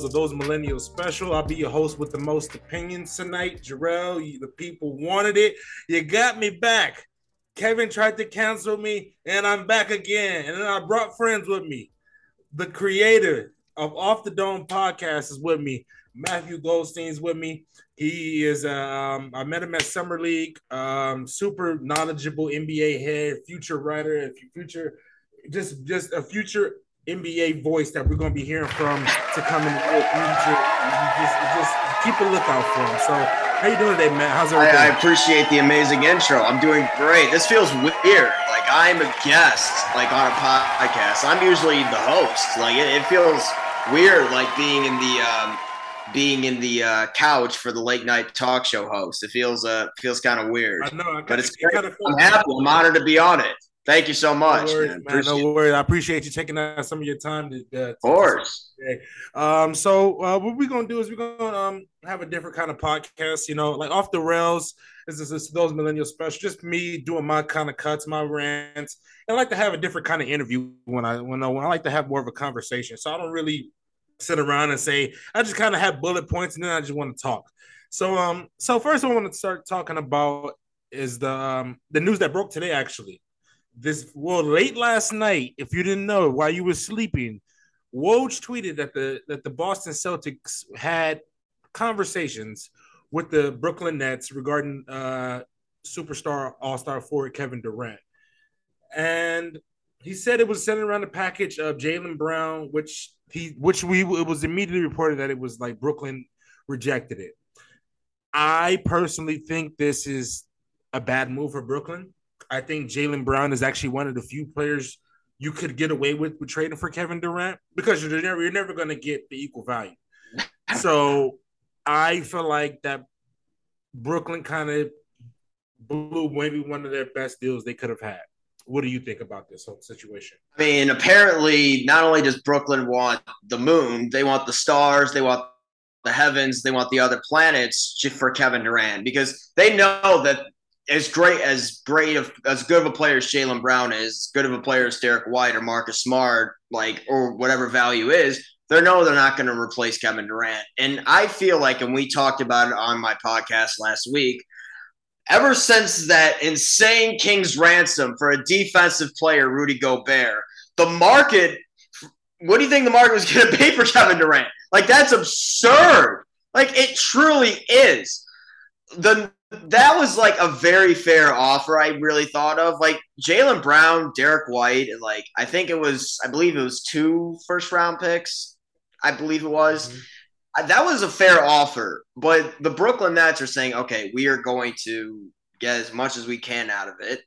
Rails of those Millennials Special. I'll be your host with the most opinions tonight. Jarrell, you, the people wanted it. You got me back. Kevin tried to cancel me, and I'm back again. And I brought friends with me. The creator of Off the Dome podcast is with me. Matthew Goldstein's with me. He is. Um, I met him at Summer League. Um, super knowledgeable NBA head, future writer, future, just just a future NBA voice that we're going to be hearing from to come in the future. Just, just keep a lookout for him. So, how you doing today, Matt? How's everything? I, I appreciate the amazing intro. I'm doing great. This feels weird. Like I'm a guest, like on a podcast. I'm usually the host. Like it, it feels weird, like being in the um, being in the uh, couch for the late night talk show host. It feels uh feels kind of weird. I know, I but it's it I'm happy. I'm honored to be on it. Thank you so much. No worries, man. man. No worries. I appreciate you taking out some of your time to. Uh, of course. Um. So uh, what we're gonna do is we're gonna um have a different kind of podcast. You know, like off the rails. This is those millennial special. Just me doing my kind of cuts, my rants. I like to have a different kind of interview when I when I, when I like to have more of a conversation. So I don't really sit around and say I just kind of have bullet points and then I just want to talk. So um so first I want to start talking about is the um the news that broke today actually. This well late last night, if you didn't know while you were sleeping, Woj tweeted that the that the Boston Celtics had conversations with the Brooklyn Nets regarding uh superstar all-star forward Kevin Durant. And he said it was centered around the package of Jaylen Brown, which he which we it was immediately reported that it was like Brooklyn rejected it. I personally think this is a bad move for Brooklyn. I think Jaylen Brown is actually one of the few players you could get away with with trading for Kevin Durant because you're never you're never going to get the equal value. so I feel like that Brooklyn kind of blew maybe one of their best deals they could have had. What do you think about this whole situation? I mean, apparently, not only does Brooklyn want the moon, they want the stars, they want the heavens, they want the other planets for Kevin Durant because they know that as great as great of as good of a player as Jaylen Brown is, as good of a player as Derrick White or Marcus Smart, like or whatever value is, they know they're not going to replace Kevin Durant. And I feel like, and we talked about it on my podcast last week, ever since that insane King's ransom for a defensive player, Rudy Gobert, the market, what do you think the market was going to pay for Kevin Durant? Like, that's absurd. Like, it truly is. The that was like a very fair offer. I really thought of like Jaylen Brown, Derrick White, and like I think it was, I believe it was two first round picks. I believe it was. Mm-hmm that was a fair offer, but the Brooklyn Nets are saying, okay, we are going to get as much as we can out of it,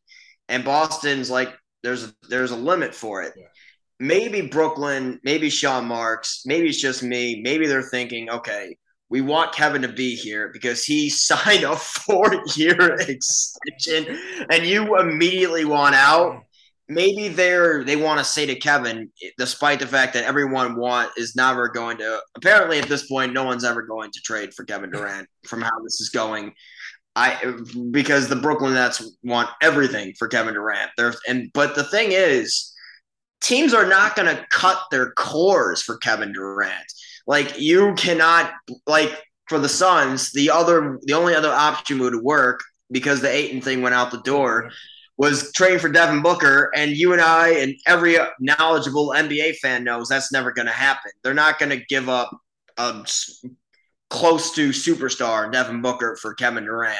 and Boston's like, there's a, there's a limit for it. Yeah. Maybe Brooklyn, maybe Sean Marks, maybe it's just me. Maybe they're thinking, okay, we want Kevin to be here because he signed a four-year extension, and you immediately want out maybe they're they want to say to Kevin, despite the fact that everyone want is never going to apparently at this point, no one's ever going to trade for Kevin Durant from how this is going. I because the Brooklyn Nets want everything for Kevin Durant. There's and but the thing is, teams are not going to cut their cores for Kevin Durant. Like you cannot like for the Suns, the other the only other option would work because the Ayton thing went out the door was trading for Devin Booker, and you and I and every knowledgeable NBA fan knows that's never going to happen. They're not going to give up a close to superstar Devin Booker for Kevin Durant.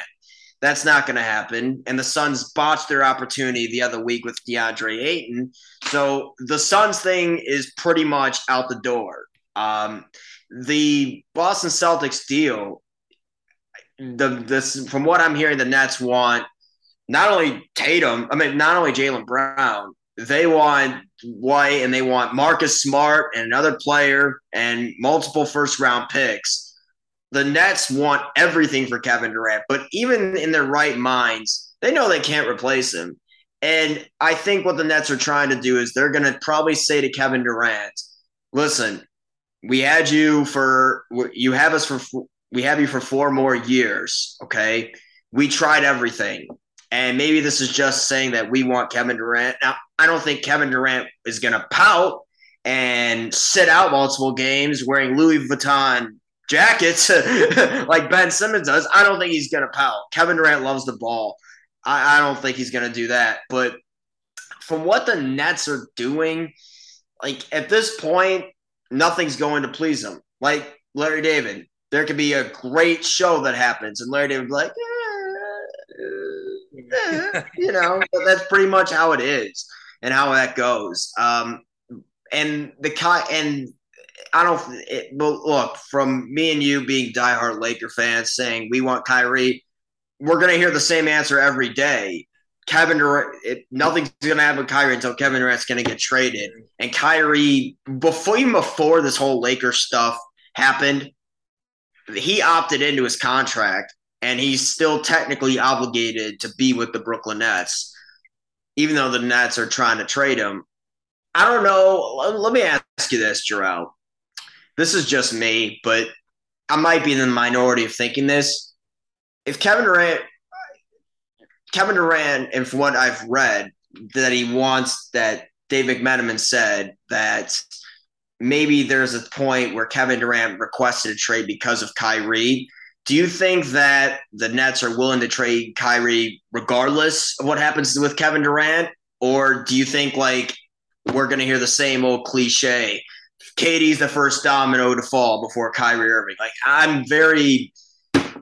That's not going to happen. And the Suns botched their opportunity the other week with DeAndre Ayton. So the Suns thing is pretty much out the door. Um, the Boston Celtics deal, the this from what I'm hearing, the Nets want not only Tatum, I mean, not only Jaylen Brown, they want White and they want Marcus Smart and another player and multiple first round picks. The Nets want everything for Kevin Durant, but even in their right minds, they know they can't replace him. And I think what the Nets are trying to do is they're going to probably say to Kevin Durant, listen, we had you for, you have us for, we have you for four more years. Okay. We tried everything. And maybe this is just saying that we want Kevin Durant. Now, I don't think Kevin Durant is going to pout and sit out multiple games wearing Louis Vuitton jackets like Ben Simmons does, I don't think he's going to pout. Kevin Durant loves the ball. I, I don't think he's going to do that. But from what the Nets are doing, like at this point, nothing's going to please them. Like Larry David, there could be a great show that happens, and Larry David would be like, eh, eh, you know, that's pretty much how it is and how that goes. Um, and the and I don't. It, but look, from me and you being diehard Laker fans saying we want Kyrie, we're gonna hear the same answer every day. Kevin Durant, it, nothing's gonna happen with Kyrie until Kevin Durant's gonna get traded. And Kyrie, before even before this whole Lakers stuff happened, he opted into his contract, and he's still technically obligated to be with the Brooklyn Nets, even though the Nets are trying to trade him. I don't know. Let me ask you this, Jarrell. This is just me, but I might be in the minority of thinking this. If Kevin Durant, Kevin Durant, and from what I've read, that he wants that Dave McMenamin said that maybe there's a point where Kevin Durant requested a trade because of Kyrie. Do you think that the Nets are willing to trade Kyrie regardless of what happens with Kevin Durant? Or do you think like we're to hear the same old cliche. KD's the first domino to fall before Kyrie Irving. Like I'm very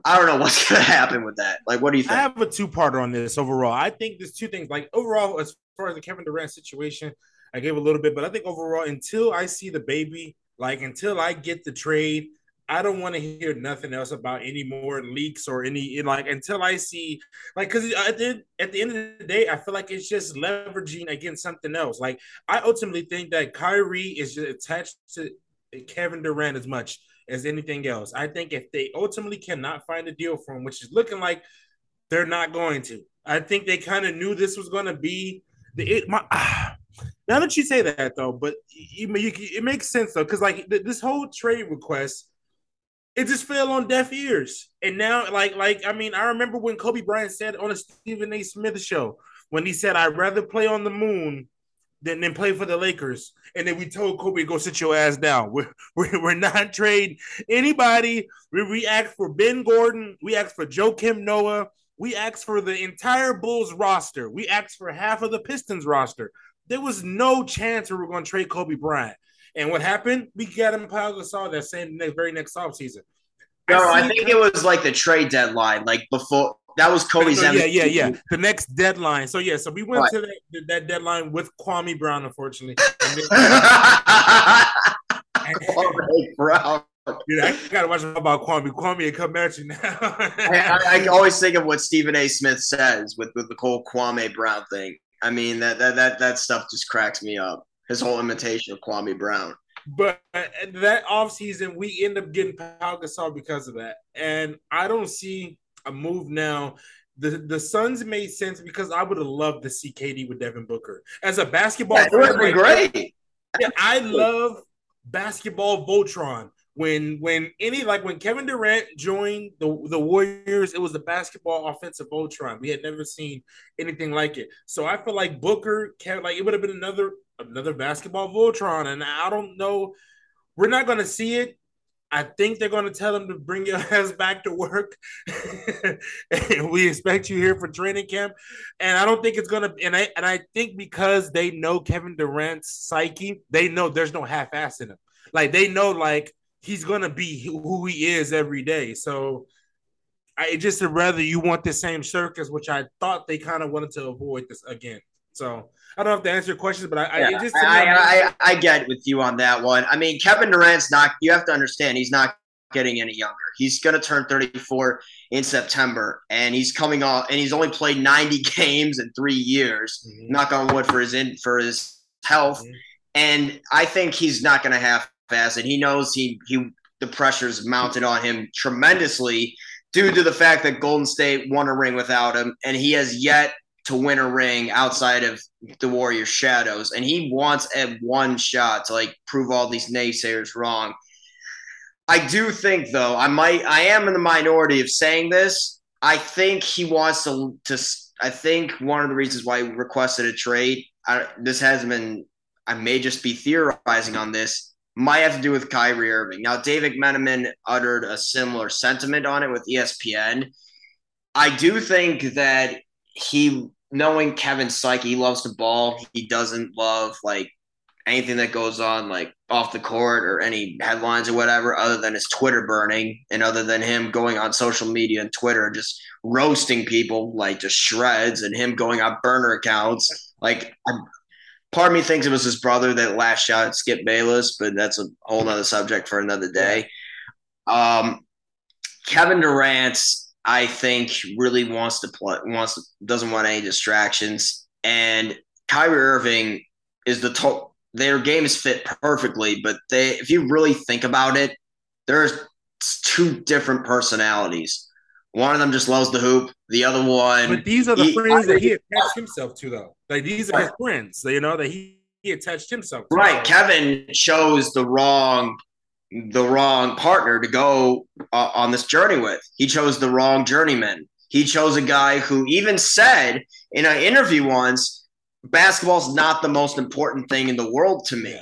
I don't know what's going to happen with that. Like, what do you think? I have a two-parter on this overall. I think there's two things. Like overall, as far as the Kevin Durant situation, I gave a little bit, but I think overall, until I see the baby, like until I get the trade, I don't want to hear nothing else about any more leaks or any like until I see like because at the at the end of the day, I feel like it's just leveraging against something else. Like I ultimately think that Kyrie is just attached to Kevin Durant as much as anything else. I think if they ultimately cannot find a deal for him, which is looking like they're not going to, I think they kind of knew this was going to be the it. My ah, now that you say that though, but you, you, it makes sense though because like this whole trade request it just fell on deaf ears. And now, like, like I mean, I remember when Kobe Bryant said on a Stephen A. Smith show when he said, "I'd rather play on the moon than, than play for the Lakers." And then we told Kobe, "Go sit your ass down. We're we're, we're not trading anybody. We, we asked for Ben Gordon. We asked for Joakim Noah. We asked for the entire Bulls roster. We asked for half of the Pistons roster. There was no chance we were going to trade Kobe Bryant." And what happened? We got him Pau Gasol that same next, very next offseason. No, I, I think it was like the trade deadline, like before. That was Kobe's. No, yeah, yeah, yeah. The next deadline. So yeah, so we went right. to that, that, deadline with Kwame Brown, unfortunately. Kwame Brown. Dude, I gotta watch about Kwame. Kwame and come at you now. I, I, always think of what Stephen A. Smith says with, with the whole Kwame Brown thing. I mean that that that that stuff just cracks me up his whole imitation of Kwame Brown. But uh, that offseason, we end up getting Pau Gasol because of that. And I don't see a move now. The the Suns made sense because I would have loved to see KD with Devin Booker. As a basketball that would be great. Yeah, I love basketball Voltron when when any like when Kevin Durant joined the the Warriors, it was the basketball offensive Voltron. We had never seen anything like it. So I feel like Booker can like it would have been another another basketball Voltron, and I don't know. We're not going to see it. I think they're going to tell him to bring your ass back to work. we expect you here for training camp. And I don't think it's going to. And I and I think because they know Kevin Durant's psyche, they know there's no half ass in him. Like they know, like he's going to be who he is every day. So I just rather you want the same circus, which I thought they kind of wanted to avoid this again. So I don't have to answer your questions, but I, yeah, I just I, I, I, get with you on that one. I mean, Kevin Durant's not. You have to understand, he's not getting any younger. He's going to turn 34 in September, and he's coming off, and he's only played 90 games in three years. Mm-hmm. Knock on wood for his in for his health, mm-hmm. and I think he's not going to have fast. And he knows he he the pressure's mounted on him tremendously due to the fact that Golden State won a ring without him, and he has yet to win a ring outside of the Warrior shadows, and he wants at one shot to like prove all these naysayers wrong. I do think, though, I might, I am in the minority of saying this. I think he wants to, to. I think one of the reasons why he requested a trade. I, this hasn't been I may just be theorizing on this, might have to do with Kyrie Irving. Now, David Meneman uttered a similar sentiment on it with ESPN. I do think that he, knowing Kevin's psyche, he loves the ball. He doesn't love like anything that goes on like off the court or any headlines or whatever, other than his Twitter burning and other than him going on social media and Twitter just roasting people like just shreds and him going on burner accounts. Like, I'm, part of me thinks it was his brother that lashed out at Skip Bayless, but that's a whole nother subject for another day. Um, Kevin Durant, I think, really wants to play, wants to, doesn't want any distractions, and Kyrie Irving is the top. their games fit perfectly, but they, if you really think about it, there's two different personalities. One of them just loves the hoop. The other one, but these are the he, friends that he attached himself to, though. Like these are his friends, you know, that he, he attached himself to. Right. Kevin chose the wrong the wrong partner to go uh, on this journey with. He chose the wrong journeyman. He chose a guy who even said in an interview once, basketball's not the most important thing in the world to me.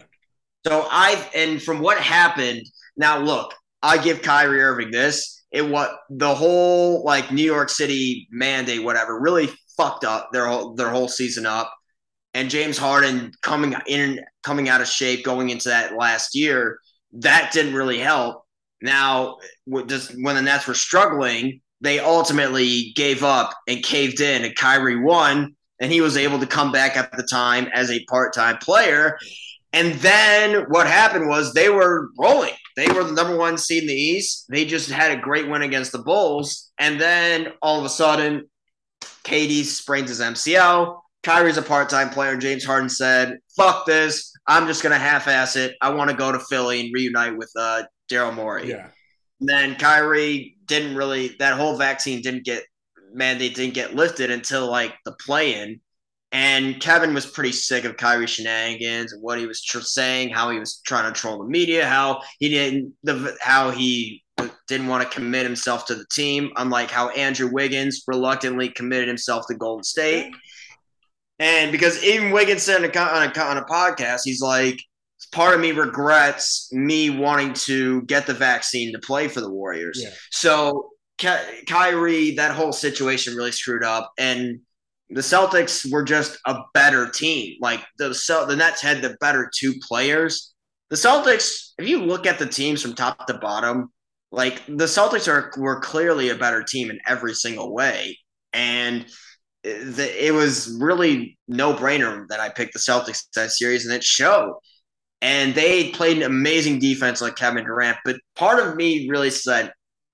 So I and from what happened, now look, I give Kyrie Irving this. It what the whole like New York City mandate, whatever, really fucked up their whole their whole season up. And James Harden coming in coming out of shape going into that last year, that didn't really help. Now, just when the Nets were struggling, they ultimately gave up and caved in, and Kyrie won, and he was able to come back at the time as a part-time player. And then what happened was they were rolling. They were the number one seed in the East. They just had a great win against the Bulls. And then all of a sudden, KD sprains his MCL. Kyrie's a part-time player. James Harden said, "Fuck this! I'm just gonna half-ass it. I want to go to Philly and reunite with uh, Daryl Morey." Yeah. And then Kyrie didn't really. That whole vaccine didn't get mandate didn't get lifted until like the play-in, and Kevin was pretty sick of Kyrie shenanigans and what he was tr- saying, how he was trying to troll the media, how he didn't the how he didn't want to commit himself to the team, unlike how Andrew Wiggins reluctantly committed himself to Golden State. And because even Wiggins said on a, on a, on a podcast, he's like, part of me regrets me wanting to get the vaccine to play for the Warriors. Yeah. So Ky- Kyrie, that whole situation really screwed up. And the Celtics were just a better team. Like the the Nets had the better two players. The Celtics, if you look at the teams from top to bottom, like the Celtics are were clearly a better team in every single way, and it was really no brainer that I picked the Celtics that series, and it showed. And they played an amazing defense like Kevin Durant, but part of me really said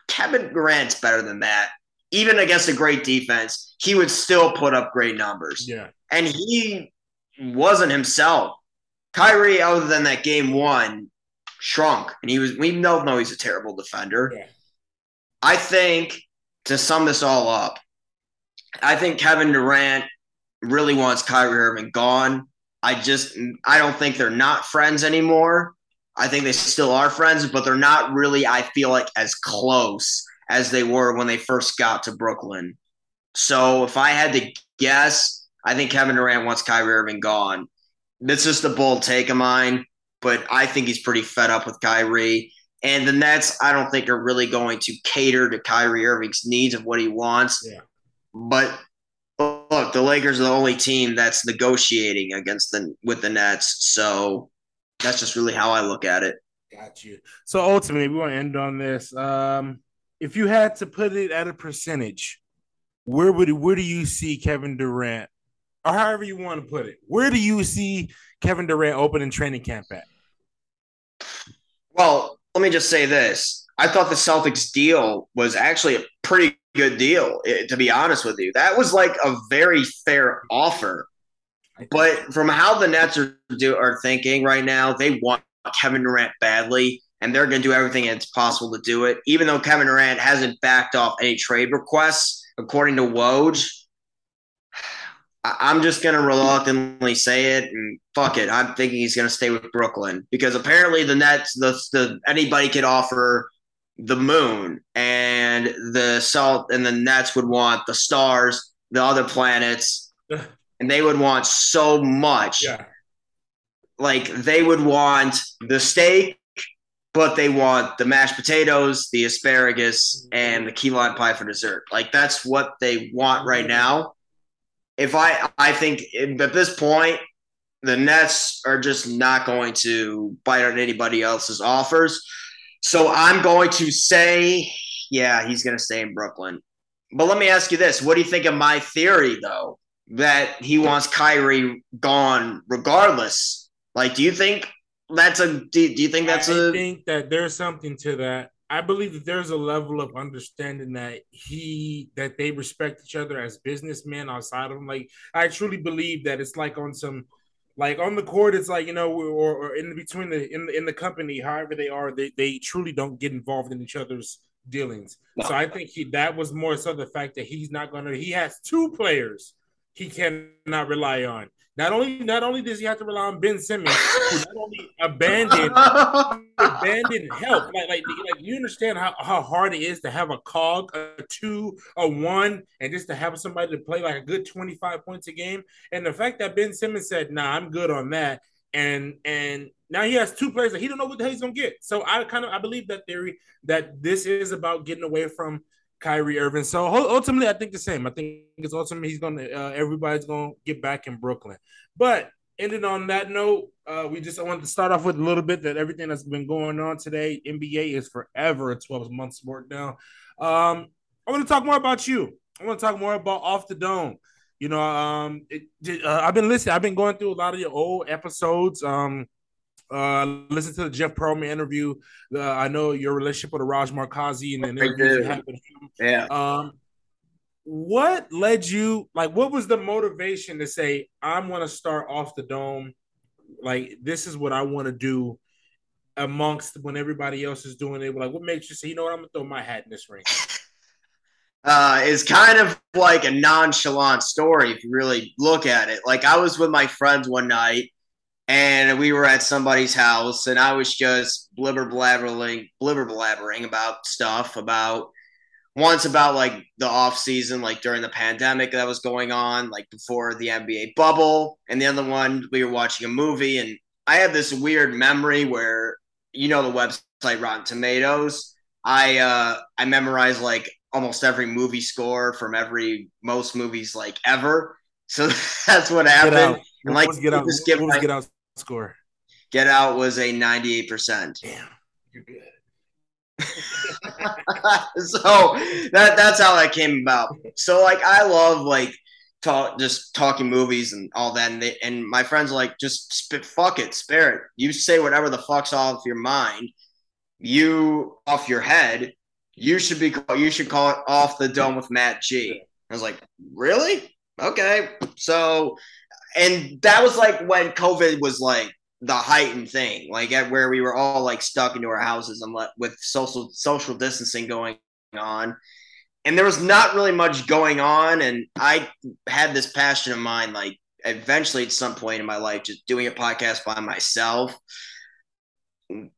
Kevin Durant's better than that. Even against a great defense, he would still put up great numbers. Yeah, and he wasn't himself. Kyrie, other than that game one, shrunk, and he was. We know know he's a terrible defender. Yeah. I think to sum this all up, I think Kevin Durant really wants Kyrie Irving gone. I just I don't think they're not friends anymore. I think they still are friends, but they're not really. I feel like as close as they were when they first got to Brooklyn. So if I had to guess, I think Kevin Durant wants Kyrie Irving gone. This is the bold take of mine but I think he's pretty fed up with Kyrie. And the Nets, I don't think are really going to cater to Kyrie Irving's needs of what he wants. Yeah. But look, the Lakers are the only team that's negotiating against the with the Nets. So that's just really how I look at it. Got you. So ultimately, we want to end on this. Um, if you had to put it at a percentage, where would where do you see Kevin Durant, or however you want to put it, where do you see Kevin Durant opening training camp at? Well, let me just say this. I thought the Celtics deal was actually a pretty good deal, eh, to be honest with you. That was like a very fair offer. But from how the Nets are, do, are thinking right now, they want Kevin Durant badly, and they're going to do everything it's possible to do it. Even though Kevin Durant hasn't backed off any trade requests, according to Woj, I'm just gonna reluctantly say it and fuck it. I'm thinking he's gonna stay with Brooklyn because apparently the Nets, the, the anybody could offer the moon and the salt and the Nets would want the stars, the other planets, and they would want so much. Yeah. like they would want the steak, but they want the mashed potatoes, the asparagus, and the key lime pie for dessert. Like that's what they want right now. If I, I think at this point, the Nets are just not going to bite on anybody else's offers. So I'm going to say, yeah, he's going to stay in Brooklyn. But let me ask you this: What do you think of my theory, though, that he wants Kyrie gone regardless? Like, do you think that's a? Do, do you think that's I a? I think that there's something to that. I believe that there's a level of understanding that he that they respect each other as businessmen outside of him. Like, I truly believe that it's like on some like on the court, it's like you know, or, or in between the in the in the company, however they are, they, they truly don't get involved in each other's dealings. No. So I think he that was more so the fact that he's not gonna. He has two players he cannot rely on. Not only not only does he have to rely on Ben Simmons, who not only abandoned abandoned help. Like, like like you understand how, how hard it is to have a cog, a two, a one, and just to have somebody to play like a good 25 points a game. And the fact that Ben Simmons said, nah, I'm good on that. And and now he has two players that he don't know what the hell he's gonna get. So I kind of I believe that theory that this is about getting away from Kyrie Irving. So ultimately, I think the same. I think it's ultimately he's gonna uh, everybody's gonna get back in Brooklyn. But ended on that note, uh, we just I wanted to start off with a little bit that everything that's been going on today. NBA is forever a 12 month sport now. Um, I want to talk more about you. I want to talk more about off the dome. You know, um, it, uh, I've been listening. I've been going through a lot of your old episodes. Um, uh, listen to the Jeff Pearlman interview. Uh, I know your relationship with Raj Markazi and then interviews you had with him. Yeah. Um, what led you? Like, what was the motivation to say I'm going to start off the dome? Like, this is what I want to do amongst when everybody else is doing it. Like, what makes you say, you know what, I'm gonna throw my hat in this ring? Uh, is kind of like a nonchalant story if you really look at it. Like I was with my friends one night and we were at somebody's house and I was just blibber blabbering blibber blabbering about stuff about once about like the off season like during the pandemic that was going on like before the NBA bubble and the other one we were watching a movie and I have this weird memory where you know the website Rotten Tomatoes? I uh I memorized like almost every movie score from every most movies like ever. So that's what happened. And like, get out, just give my, get out score? Get Out was a 98%. Damn, you're good. so that that's how that came about. So like I love like talk just talking movies and all that and they, and my friends like just spit fuck it, spare it. You say whatever the fuck's off your mind. You off your head. You should be you should call it off the dome with Matt G. I was like, "Really? Okay." So and that was like when COVID was like the heightened thing, like at where we were all like stuck into our houses and let, with social social distancing going on. And there was not really much going on. And I had this passion of mine, like eventually at some point in my life, just doing a podcast by myself.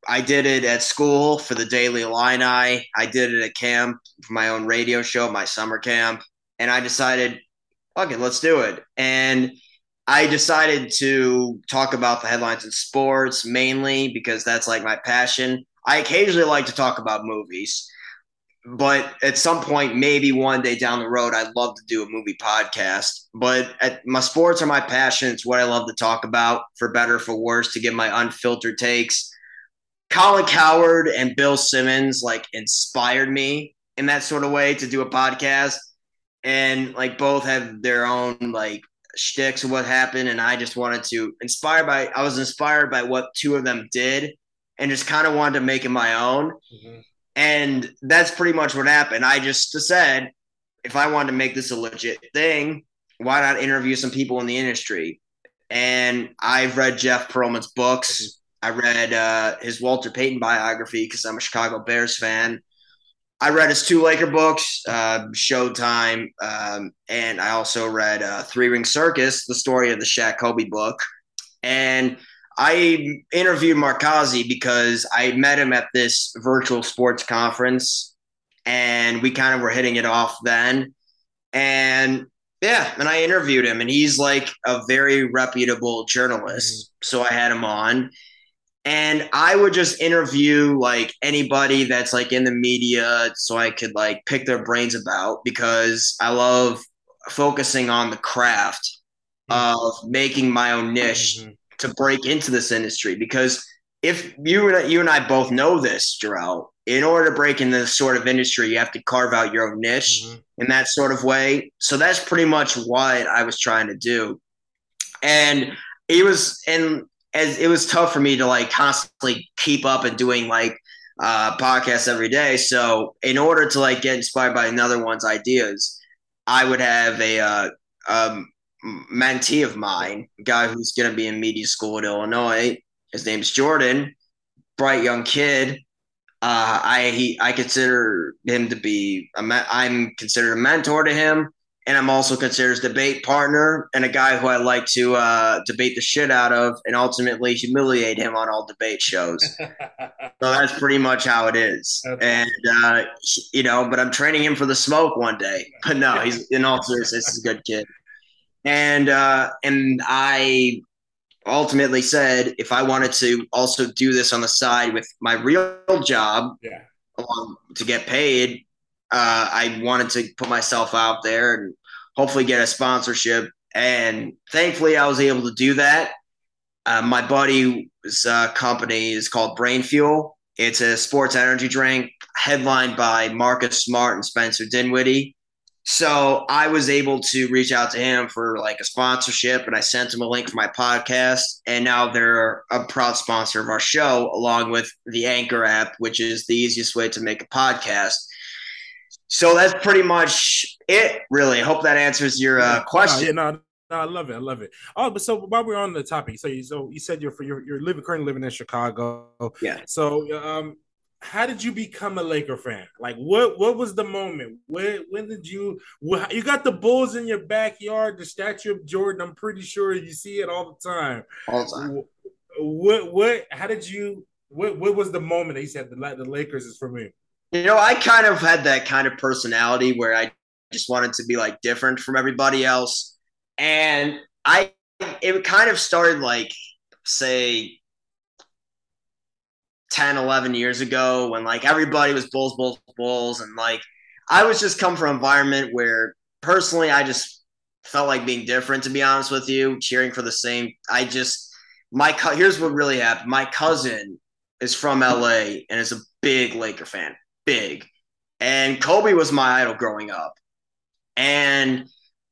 I did it at school for the Daily Illini. I did it at camp for my own radio show, my summer camp. And I decided, okay, let's do it. And I decided to talk about the headlines in sports mainly because that's like my passion. I occasionally like to talk about movies, but at some point, maybe one day down the road, I'd love to do a movie podcast. But at, my sports are my passion. It's what I love to talk about, for better for worse, to give my unfiltered takes. Colin Cowherd and Bill Simmons like inspired me in that sort of way to do a podcast, and like both have their own like shticks of what happened, and I just wanted to inspire by. I was inspired by what two of them did, and just kind of wanted to make it my own. Mm-hmm. And that's pretty much what happened. I just said, if I wanted to make this a legit thing, why not interview some people in the industry? And I've read Jeff Pearlman's books. Mm-hmm. I read uh, his Walter Payton biography because I'm a Chicago Bears fan. I read his two Laker books, uh, Showtime, um, and I also read uh, Three Ring Circus, the story of the Shaq Kobe book. And I interviewed Markazi because I met him at this virtual sports conference, and we kind of were hitting it off then. And Yeah, and I interviewed him, and he's like a very reputable journalist. Mm-hmm. So I had him on, and I would just interview like anybody that's like in the media, so I could like pick their brains about because I love focusing on the craft mm-hmm. of making my own niche mm-hmm. to break into this industry. Because if you and you and I both know this, Jarrell, in order to break into this sort of industry, you have to carve out your own niche mm-hmm. in that sort of way. So that's pretty much what I was trying to do. And it was and as it was tough for me to like constantly keep up and doing like uh podcasts every day. So in order to like get inspired by another one's ideas, I would have a uh um mentee of mine, a guy who's gonna be in media school at Illinois. His name's Jordan, bright young kid uh, I he I consider him to be a I'm considered a mentor to him, and I'm also considered his debate partner and a guy who I like to uh, debate the shit out of and ultimately humiliate him on all debate shows. so that's pretty much how it is. And uh, you know, but I'm training him for the smoke one day. But no, he's in all seriousness, he's a good kid. And uh, and I ultimately said if I wanted to also do this on the side with my real job yeah. um, to get paid, uh, I wanted to put myself out there and hopefully get a sponsorship. And thankfully, I was able to do that. Uh, my buddy's uh, company is called Brain Fuel. It's a sports energy drink headlined by Marcus Smart and Spencer Dinwiddie. So I was able to reach out to him for like a sponsorship, and I sent him a link for my podcast. And now they're a proud sponsor of our show, along with the Anchor app, which is the easiest way to make a podcast. So that's pretty much it, really. Hope that answers your uh, question. No, yeah, no, no, I love it. I love it. Oh, but so while we're on the topic, so you so you said you're you're, you're living currently living in Chicago. Yeah. So um, how did you become a Laker fan? Like, what what was the moment? When when did you? You got the Bulls in your backyard, the statue of Jordan. I'm pretty sure you see it all the time. All the time. What what? How did you? What what was the moment that he said the the Lakers is for me? You know, I kind of had that kind of personality where I just wanted to be like different from everybody else, and I it kind of started like say 10, 11 years ago when like everybody was Bulls, Bulls, Bulls. And like I was just come from environment where personally I just felt like being different, to be honest with you, cheering for the same. I just, my, here's what really happened. My cousin is from LA and is a big Laker fan, big. And Kobe was my idol growing up. And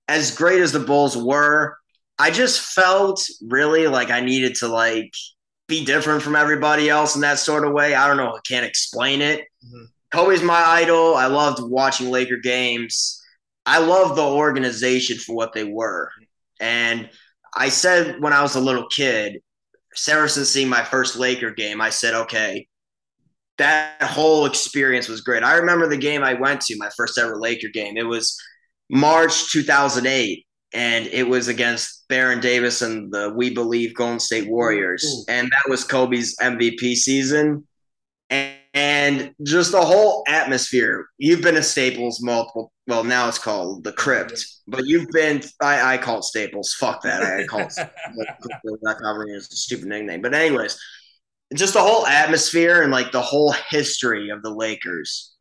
as great as the Bulls were, I just felt really like I needed to like be different from everybody else in that sort of way. I don't know. I can't explain it. Mm-hmm. Kobe's my idol. I loved watching Laker games. I love the organization for what they were. And I said when I was a little kid, since seeing my first Laker game, I said, okay, that whole experience was great. I remember the game I went to, my first ever Laker game. It was March 2008 and it was against Baron Davis and the We Believe Golden State Warriors, Ooh. and that was Kobe's MVP season. And, and just the whole atmosphere. You've been to Staples multiple. Well, now it's called the Crypt, but you've been. I, I call it Staples. Fuck that. I call it is a stupid nickname. But anyways, just the whole atmosphere and like the whole history of the Lakers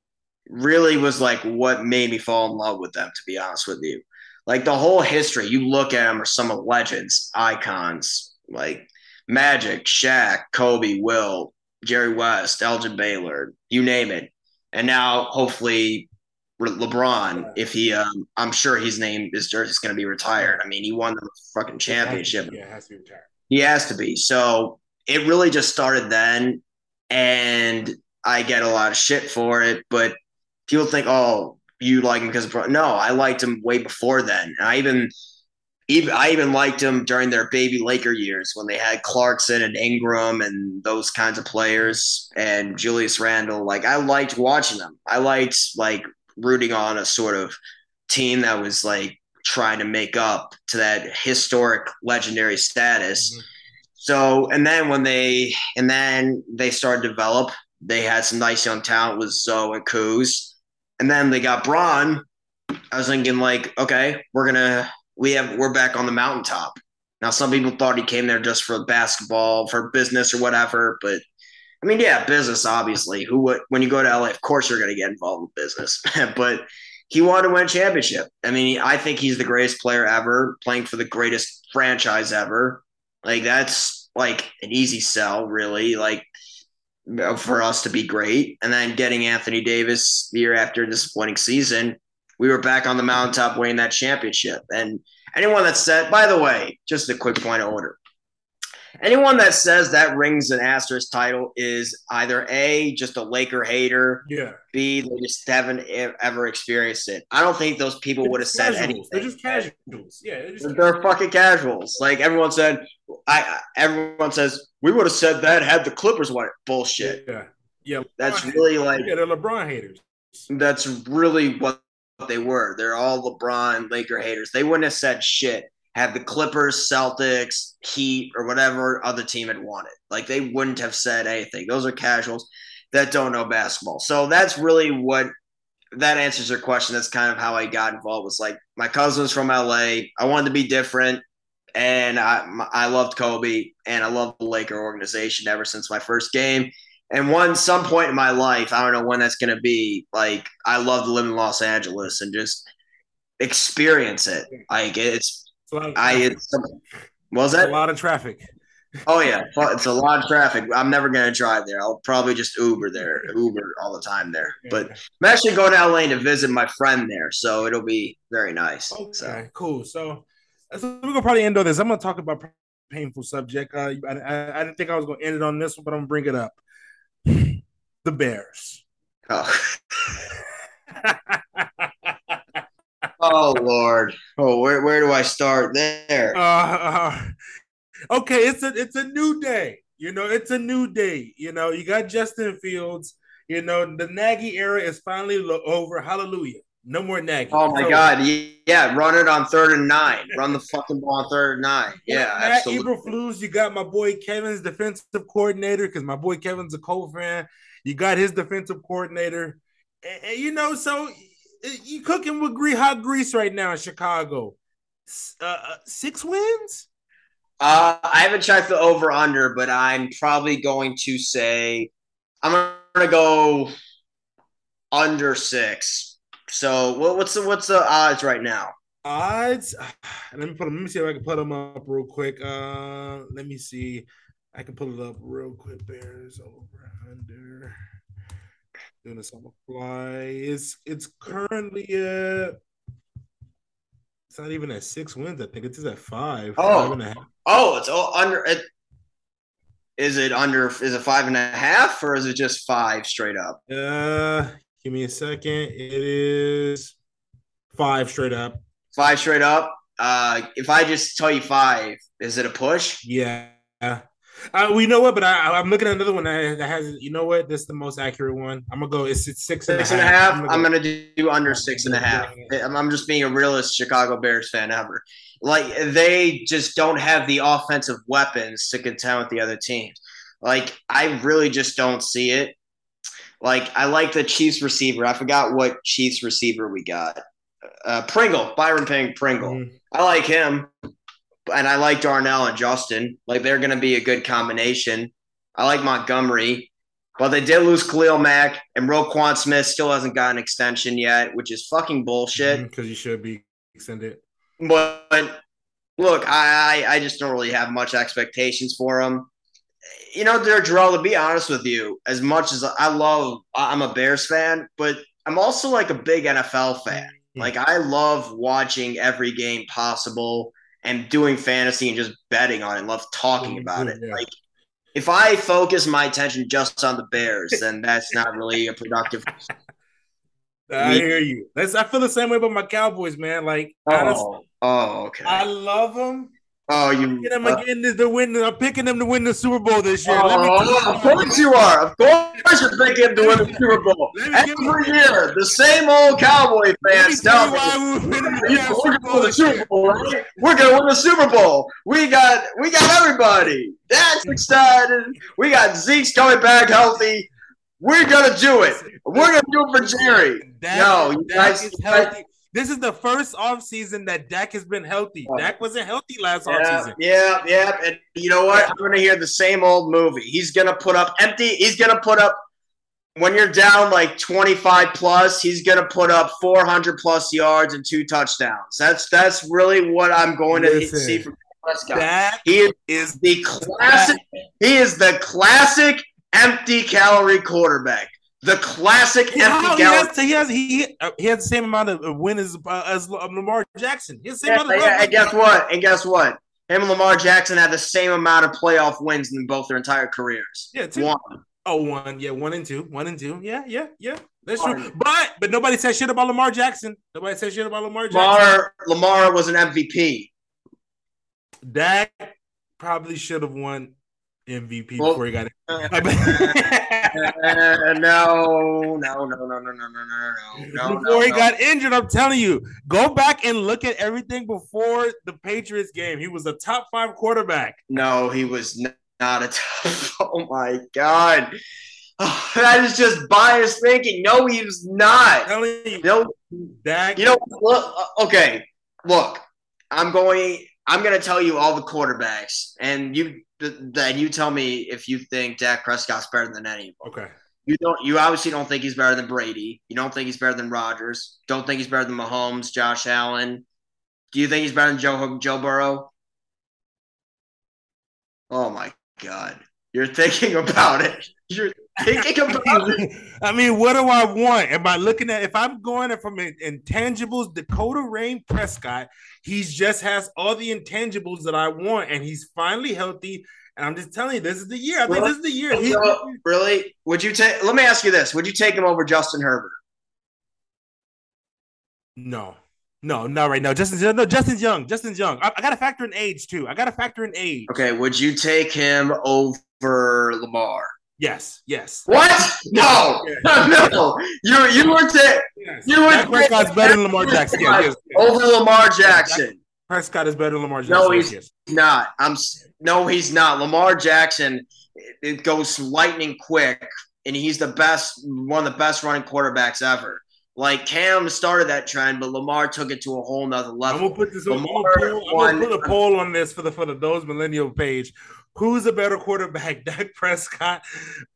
really was like what made me fall in love with them. To be honest with you like the whole history, you look at them are some of legends, icons like Magic, Shaq, Kobe, Will, Jerry West, Elgin Baylor, you name it. And now hopefully LeBron, if he, um, I'm sure his name, his jersey is going to be retired. I mean, he won the fucking championship. Yeah, has to be retired. He has to be. So it really just started then. And I get a lot of shit for it, but people think, oh, you like him because of no, I liked him way before then. And I even even I even liked him during their baby Laker years when they had Clarkson and Ingram and those kinds of players and Julius Randle. Like I liked watching them. I liked like rooting on a sort of team that was like trying to make up to that historic legendary status. Mm-hmm. So and then when they and then they started to develop, they had some nice young talent with Zo and Kuz and then they got Bron, uh, I was thinking like, okay, we're gonna we have we're back on the mountaintop. Now some people thought he came there just for basketball, for business or whatever, but I mean, yeah, business obviously. Who would when you go to LA, of course you're gonna get involved with business. but he wanted to win a championship. I mean, I think he's the greatest player ever, playing for the greatest franchise ever. Like that's like an easy sell, really. Like for us to be great, and then getting Anthony Davis the year after a disappointing season, we were back on the mountaintop winning that championship. And anyone that said, by the way, just a quick point of order. Anyone that says that rings an asterisk title is either A, just a Laker hater, yeah. B, they just haven't ever experienced it. I don't think those people would have said anything. They're just casuals. Yeah, they're, they're casuals. fucking casuals. Like everyone said, I everyone says we would have said that had the Clippers won it. Bullshit. Yeah, yeah. That's really like yeah, they're LeBron haters. That's really what they were. They're all LeBron Laker haters. They wouldn't have said shit had the Clippers, Celtics, Heat, or whatever other team had wanted. Like they wouldn't have said anything. Those are casuals that don't know basketball. So that's really what that answers your question. That's kind of how I got involved. Was like my cousin's from LA. I wanted to be different, and I I loved Kobe, and I loved the Laker organization ever since my first game. And one some point in my life, I don't know when that's going to be. Like I love to live in Los Angeles and just experience it. Like it's, I it's was that a lot of traffic. Oh yeah, it's a lot of traffic. I'm never gonna drive there. I'll probably just Uber there, Uber all the time there. But I'm actually going to LA to visit my friend there, so it'll be very nice. Okay, so. cool. So, so we're gonna probably end on this. I'm gonna talk about painful subject. Uh, I, I, I didn't think I was gonna end it on this one, but I'm gonna bring it up the Bears. Oh. oh Lord. Oh, where where do I start there? Uh, uh, okay, it's a it's a new day. You know, it's a new day. You know, you got Justin Fields. You know, the Nagy era is finally over. Hallelujah. No more Nagy. Oh my so, God! Yeah, run it on third and nine. Run the fucking ball on third and nine. Yeah, Matt absolutely. Eberflus, you got my boy Kevin's defensive coordinator because my boy Kevin's a Colts fan. You got his defensive coordinator, and, and you know, so you cooking with Grease, hot grease right now in Chicago. Uh, uh, six wins. Uh, I haven't checked the over under, but I'm probably going to say I'm going to go under six. So what, what's the what's the odds right now? Odds. Let me put them. Let me see if I can put them up real quick. Uh, let me see. I can pull it up real quick. Bears over under. Doing this on the fly. It's it's currently at. It's not even at six wins. I think it's at five. Oh, five oh, it's all under. It, is it under? Is it five and a half, or is it just five straight up? Uh, Give me a second. It is five straight up. Five straight up. Uh, if I just tell you five, is it a push? Yeah. Uh, we know what, but I, am looking at another one that, has. You know what? This is the most accurate one. I'm gonna go. It's, it's six and six and a half. I'm gonna, I'm gonna do under six and a half. I'm just being a realist Chicago Bears fan ever. Like they just don't have the offensive weapons to contend with the other teams. Like I really just don't see it. Like I like the Chiefs receiver. I forgot what Chiefs receiver we got. Uh, Pringle, Byron Ping Pringle. Mm. I like him, and I like Darnell and Justin. Like they're going to be a good combination. I like Montgomery, but they did lose Khalil Mack, and Roquan Smith still hasn't got an extension yet, which is fucking bullshit. Because mm, he should be extended. But look, I I just don't really have much expectations for him you know, there, Jarrell, to be honest with you, as much as I love, I'm a Bears fan, but I'm also like a big NFL fan. Mm-hmm. Like, I love watching every game possible and doing fantasy and just betting on it. Love talking mm-hmm, about it. Like, if I focus my attention just on the Bears, then that's not really a productive. I hear you. That's I feel the same way about my Cowboys, man. Like, oh, honestly, oh, okay. I love them, Oh, you get them uh, again to win. I'm picking them to win the Super Bowl this year. Oh, of course you are. Of course you're picking them to win the Super Bowl every year. The same old Cowboy fans tell me we're going to win the Super Bowl. Right? We're going to win the Super Bowl. We got we got everybody. That's excited. We got Zeke's coming back healthy. We're gonna do it. We're gonna do it for Jerry. That, no, you guys. Healthy. This is the first offseason that Dak has been healthy. Dak wasn't healthy last Yeah, offseason. yeah, yeah. And you know what? I'm gonna hear the same old movie. He's gonna put up empty. He's gonna put up when you're down like 25 plus. He's gonna put up 400 plus yards and two touchdowns. That's that's really what I'm going to Listen, see from Prescott. Dak He is is the classic. He is the classic empty calorie quarterback. The classic empty he calorie. has, he has he uh, he has the same amount of win as uh, as Lamar Jackson. He has the same amount of and guess what? And guess what? Him and Lamar Jackson had the same amount of playoff wins in both their entire careers. Yeah, two. One. Oh, one, yeah, one and two, one and two, yeah, yeah, yeah. That's true. But but nobody said shit about Lamar Jackson. Nobody said shit about Lamar Jackson. Lamar, Lamar was an MVP. Dak probably should have won MVP Well- before he got it. Uh, no, no, no, no, no, no, no, no, no, no. before he no. got injured, I'm telling you, go back and look at everything before the Patriots game. He was a top five quarterback. No, he was not a tough. Oh my god, Oh, that is just biased thinking. No, he was I'm not. telling you, No, Dak. You know, look, uh, okay, look, I'm going. I'm going to tell you all the quarterbacks, and you then you tell me if you think Dak Prescott's better than any of them. okay. You don't. You obviously don't think he's better than Brady. You don't think he's better than Rodgers. Don't think he's better than Mahomes, Josh Allen. Do you think he's better than Joe Joe Burrow? Oh my God, you're thinking about it. You're thinking about it. I mean, what do I want? Am I looking at if I'm going from in- intangibles, Dakota Rayne Prescott, he's just has all the intangibles that I want, and he's finally healthy. And I'm just telling you, this is the year. I think this is the year. He, So, really, would you take? Let me ask you this: Would you take him over Justin Herbert? no, no, not right now. Justin's no, Justin's young. Justin's young. I, I got to factor in age too. I got to factor in age. Okay, would you take him over Lamar? Yes, yes. What? No, no. You you would take yes. You Dak Prescott's better than Lamar Jackson. Yes, yes, yes. over Lamar Jackson. Prescott is better than Lamar Jackson. No, he's- yes. Not. I'm no, he's not. Lamar Jackson. It goes lightning quick, and he's the best, one of the best running quarterbacks ever. Like Cam started that trend, but Lamar took it to a whole nother level. I'm gonna put this. Lamar gonna, I'm gonna put a poll on this for the for the those millennial page. Who's a better quarterback, Dak Prescott,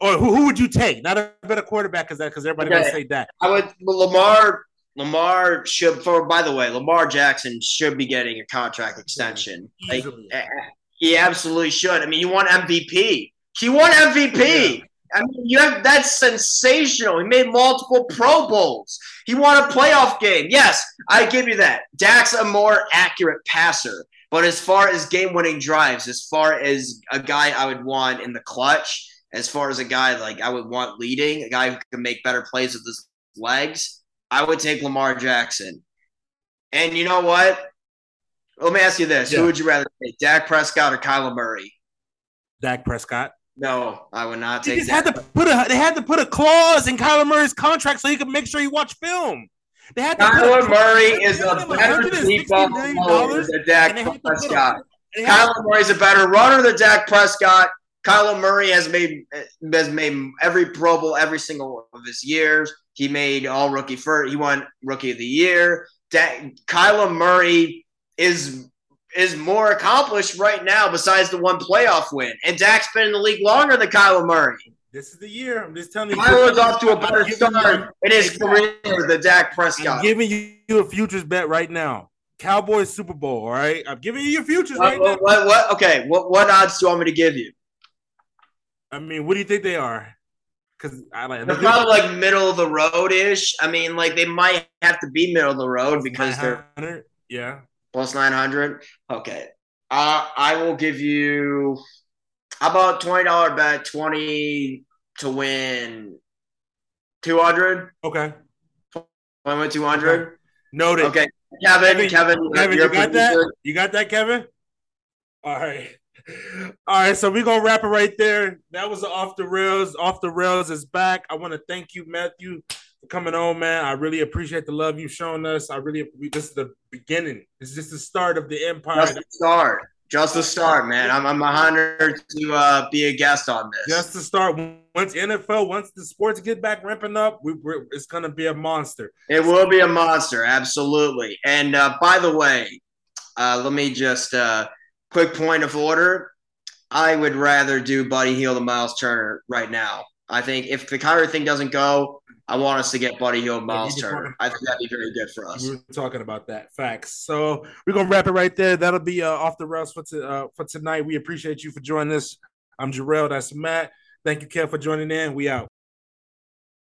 or who, who would you take? Not a better quarterback because that because everybody Okay. gonna say Dak. I would Lamar. Lamar should. For by the way, Lamar Jackson should be getting a contract extension. Like, eh, eh, he absolutely should. I mean, he won MVP. He won MVP. I mean, you have that's sensational. He made multiple Pro Bowls. He won a playoff game. Yes, I give you that. Dak's a more accurate passer, but as far as game-winning drives, as far as a guy I would want in the clutch, as far as a guy like I would want leading, a guy who can make better plays with his legs, I would take Lamar Jackson. And you know what? Let me ask you this: Yeah. Who would you rather take, Dak Prescott or Kyler Murray? Dak Prescott. No, I would not They take just had to put a they had to put a clause in Kyler Murray's contract so he could make sure he watched film. They had Kyler Murray is a better 160 deep million dollars, than Dak they had to put a- Prescott. Kyler Murray's a better runner than Dak Prescott. Kyler Murray has made has made every Pro Bowl every single one of his years. He made all rookie first. He won rookie of the year. Dak, Kyler Murray is is more accomplished right now besides the one playoff win. And Dak's been in the league longer than Kyler Murray. This is the year. I'm just telling you. Kyler's off to a better start in his career than Dak Prescott. I'm giving you a futures bet right now. Cowboys Super Bowl. All right, I'm giving you your futures right What, now. what, what, okay, what, what odds do you want me to give you? I mean, what do you think they are? Because I like They're probably like middle of the road ish. I mean, like they might have to be middle of the road because they're yeah. plus 900. Okay. Uh, I will give you, how about $20 bet, 20 to win 200? Okay. I win 200? Noted. Okay. Kevin, Kevin, Kevin, Kevin, you're got that? producer. You got that, Kevin? All right. All right, so we're gonna wrap it right there. That was off the rails. Off the rails is back. I want to thank you, Matthew, for coming on, man. I really appreciate the love you've shown us. I really this is the beginning. It's just the start of the empire. That's the start. Just the start, man. I'm, I'm honored to uh, be a guest on this. Just to start. Once NFL, once the sports get back ramping up, we, it's going to be a monster. It will be a monster, absolutely. And uh, by the way, uh, let me just uh, quick point of order. I would rather do Buddy Hield than Myles Turner right now. I think if the Kyrie thing doesn't go, I want us to get Buddy Hield, Myles yeah, Turner. I think that'd be very good for us. We were talking about that. Facts. So we're gonna wrap it right there. That'll be uh, off the rails for to, uh, for tonight. We appreciate you for joining us. I'm Jarrell. That's Matt. Thank you, Kev, for joining in. We out.